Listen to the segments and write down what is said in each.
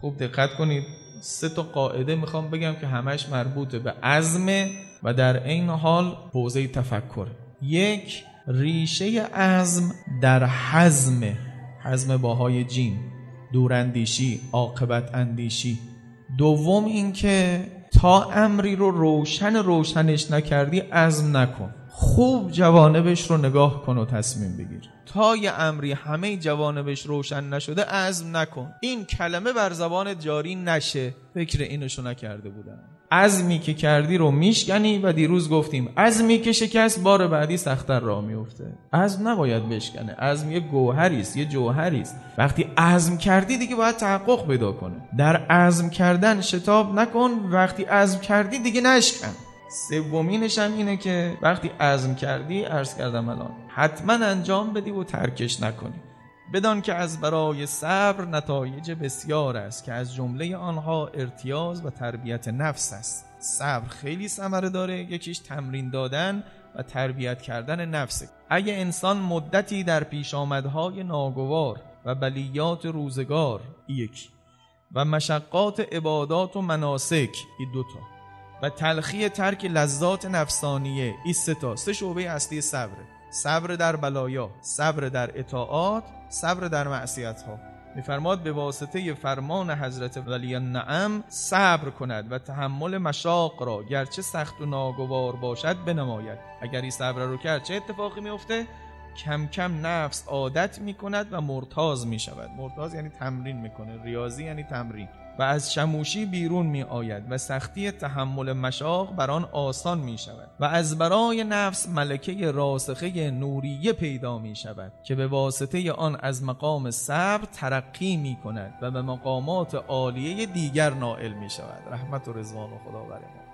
خوب دقت کنید. سه تا قاعده می‌خوام بگم که همش مربوط به عزم و در عین حال حوزه تفکر. یک ریشه عزم در حزم حزم باهای جین دوراندیشی عاقبت اندیشی. دوم اینکه تا امری رو روشن روشنش نکردی عزم نکن. خوب جوانبش رو نگاه کن و تصمیم بگیر. تا یه امری همه جوانبش روشن نشده عزم نکن. این کلمه بر زبان جاری نشه. فکر اینشو نکرده بودن عزمی که کردی رو میشکنی و دیروز گفتیم عزمی که شکست بار بعدی سختتر راه میفته عزم نباید بشکنه. عزم یه گوهری است یه جوهری است وقتی عزم کردی دیگه باید تحقق پیدا کنه. در عزم کردن شتاب نکن. وقتی عزم کردی دیگه نشکن. سومینش هم اینه که وقتی عزم کردی عرض کردم الان حتما انجام بدی و ترکش نکنی. بدان که از برای صبر نتایج بسیار است که از جمله آنها ارتیاز و تربیت نفس است. صبر خیلی ثمره داره یکیش تمرین دادن و تربیت کردن نفسه اگه انسان مدتی در پیش آمدهای ناگوار و بلیات روزگار یکی. و مشقات عبادات و مناسک این دوتا. و تلخی ترک لذات نفسانیه. این سه تا. سه شعبه اصلی صبره صبر در بلایا صبر در اطاعات صبر در معصیت ها میفرماد به واسطه فرمان حضرت ولی النعم صبر کند و تحمل مشاق را گرچه سخت و ناگوار باشد بنماید. اگر این صبر رو کرد چه اتفاقی میفته کم کم نفس عادت می‌کند و مرتاز می‌شود. مرتاز یعنی تمرین می‌کنه ریاضی یعنی تمرین. و از شموشی بیرون می آید و سختی تحمل مشاق بر آن آسان می شود و از برای نفس ملکه راسخه نوریه پیدا می شود که به واسطه آن از مقام صبر ترقی می کند و به مقامات عالیه دیگر نائل می شود رحمت و رضوان و خدا بر ما.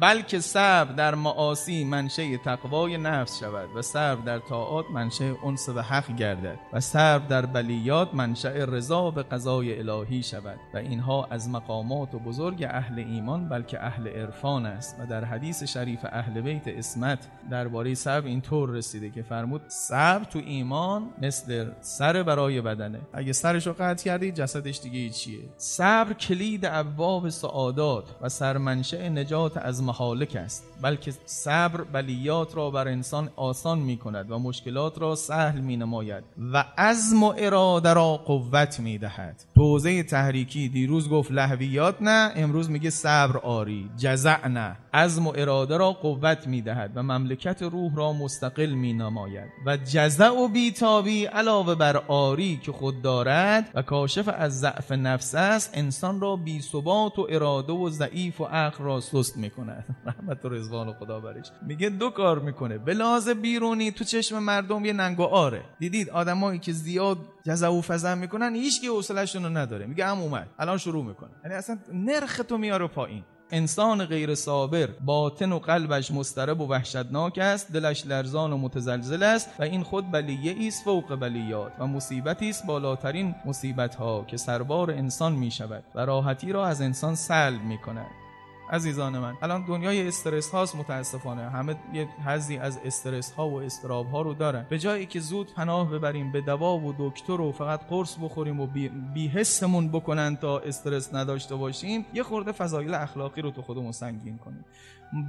بلکه صبر در معاصی منشه تقوای نفس شود و صبر در طاعات منشه انس و حق گردد و صبر در بلیات منشأ رضا به قضای الهی شود و اینها از مقامات و بزرگ اهل ایمان بلکه اهل عرفان است و در حدیث شریف اهل بیت اسمت درباره صبر اینطور رسیده که فرمود صبر تو ایمان مثل سر برای بدنه. اگه سرشو قطع کردی جسدش دیگه چیه؟ صبر کلید ابواب سعادات و سرمنشأ نجات از محالک است بلکه صبر بلیات را بر انسان آسان می کند و مشکلات را سهل می نماید و عزم و اراده را قوت می دهد توزه تحریکی دیروز گفت لحویات نه امروز میگه صبر آری جزع نه. عزم و اراده را قوت می دهد و مملکت روح را مستقل می نماید و جزع و بیتابی علاوه بر آری که خود دارد و کاشف از ضعف نفس است انسان را بی ثبات و اراده و ضعیف و عقل را سست می کند رحمت و رضوان و خدا برش. میگه دو کار می‌کنه. به لحاظ بیرونی تو چشم مردم یه ننگ و آره. دیدید؟ آدمایی که زیاد جزع و فزن می‌کنن هیچ حوصله‌شون رو نداره. میگه هم اومد. الان شروع می‌کنه. یعنی اصلا نرخ تو میاره پایین. انسان غیر صابر باطن و قلبش مسترب و وحشتناک است دلش لرزان و متزلزل است و این خود بلیه است فوق بلیات و مصیبتی است بالاترین مصیبت ها که سربار انسان می شود و راحتی را از انسان سلب می کند عزیزان من. الان دنیای استرس هاست متاسفانه. همه یه حزی از استرس ها و استراب ها رو دارن. به جایی که زود پناه ببریم به دوا و دکتر و فقط قرص بخوریم و بی, حسمون بکنن تا استرس نداشته باشیم یه خورده فضایل اخلاقی رو تو خودمون سنگین کنیم.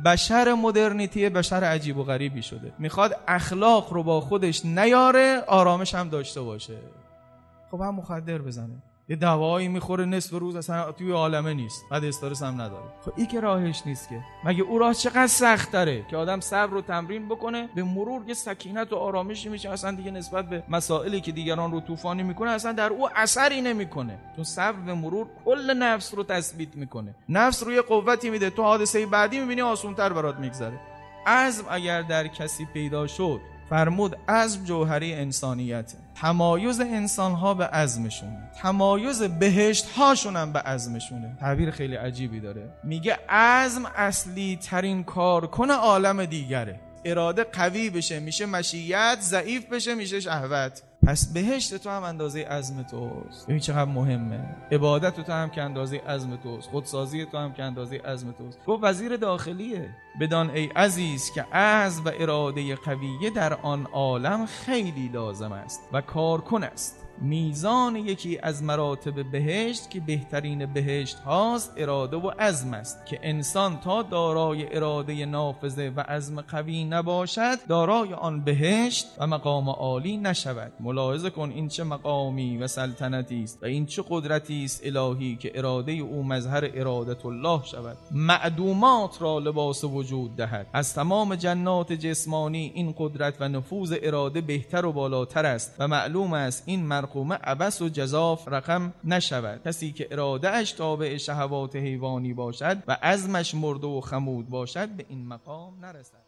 بشر مدرنیتی بشر عجیب و غریبی شده. می‌خواد اخلاق رو با خودش نیاره آرامش هم داشته باشه. خب هم مخدر بزنه. یه دوایی می‌خوره نصف روز اصلا توی عالمه نیست. بعد استرس هم نداره. خب این که راهش نیست که. مگه او راه چقدر سخت داره که آدم صبر رو تمرین بکنه به مرور یه سکینت و آرامشی میشه اصلا دیگه نسبت به مسائلی که دیگران رو طوفانی می‌کنه اصلا در او اثری نمی‌کنه. چون صبر به مرور کل نفس رو تثبیت می‌کنه. نفس روی قوتی میده. تو حادثه بعدی می‌بینی آسونتر برات میگذره. عزم اگر در کسی پیدا شد فرمود عزم جوهری انسانیته. تمایز انسان ها به عزمشون تمایز بهشت هاشون هم به عزمشونه. تعبیر خیلی عجیبی داره. میگه عزم اصلی ترین کار کنه عالم دیگره. اراده قوی بشه میشه مشیت ضعیف بشه میشه شهوت. پس بهشت تو هم اندازه عزم توست. ببین چقدر مهمه. عبادت تو هم که اندازه عزم توست. خودسازی تو هم که اندازه عزم توست. گفت وزیر داخلیه. بدان ای عزیز که عزم و اراده قویه در آن عالم خیلی لازم است و کارکن است. میزان یکی از مراتب بهشت که بهترین بهشت هاست اراده و عزم است که انسان تا دارای اراده نافذه و عزم قوی نباشد دارای آن بهشت و مقام عالی نشود. ملاحظه کن این چه مقامی و سلطنتی است و این چه قدرتی است الهی که اراده او مظهر ارادت الله شود. معدومات را لباس وجود دهد. از تمام جنات جسمانی این قدرت و نفوذ اراده بهتر و بالاتر است و معلوم است این مرقومه عبس و جزاف رقم نشود. کسی که اراده اش تابع شهوات حیوانی باشد و عزمش مرده و خمود باشد به این مقام نرسد.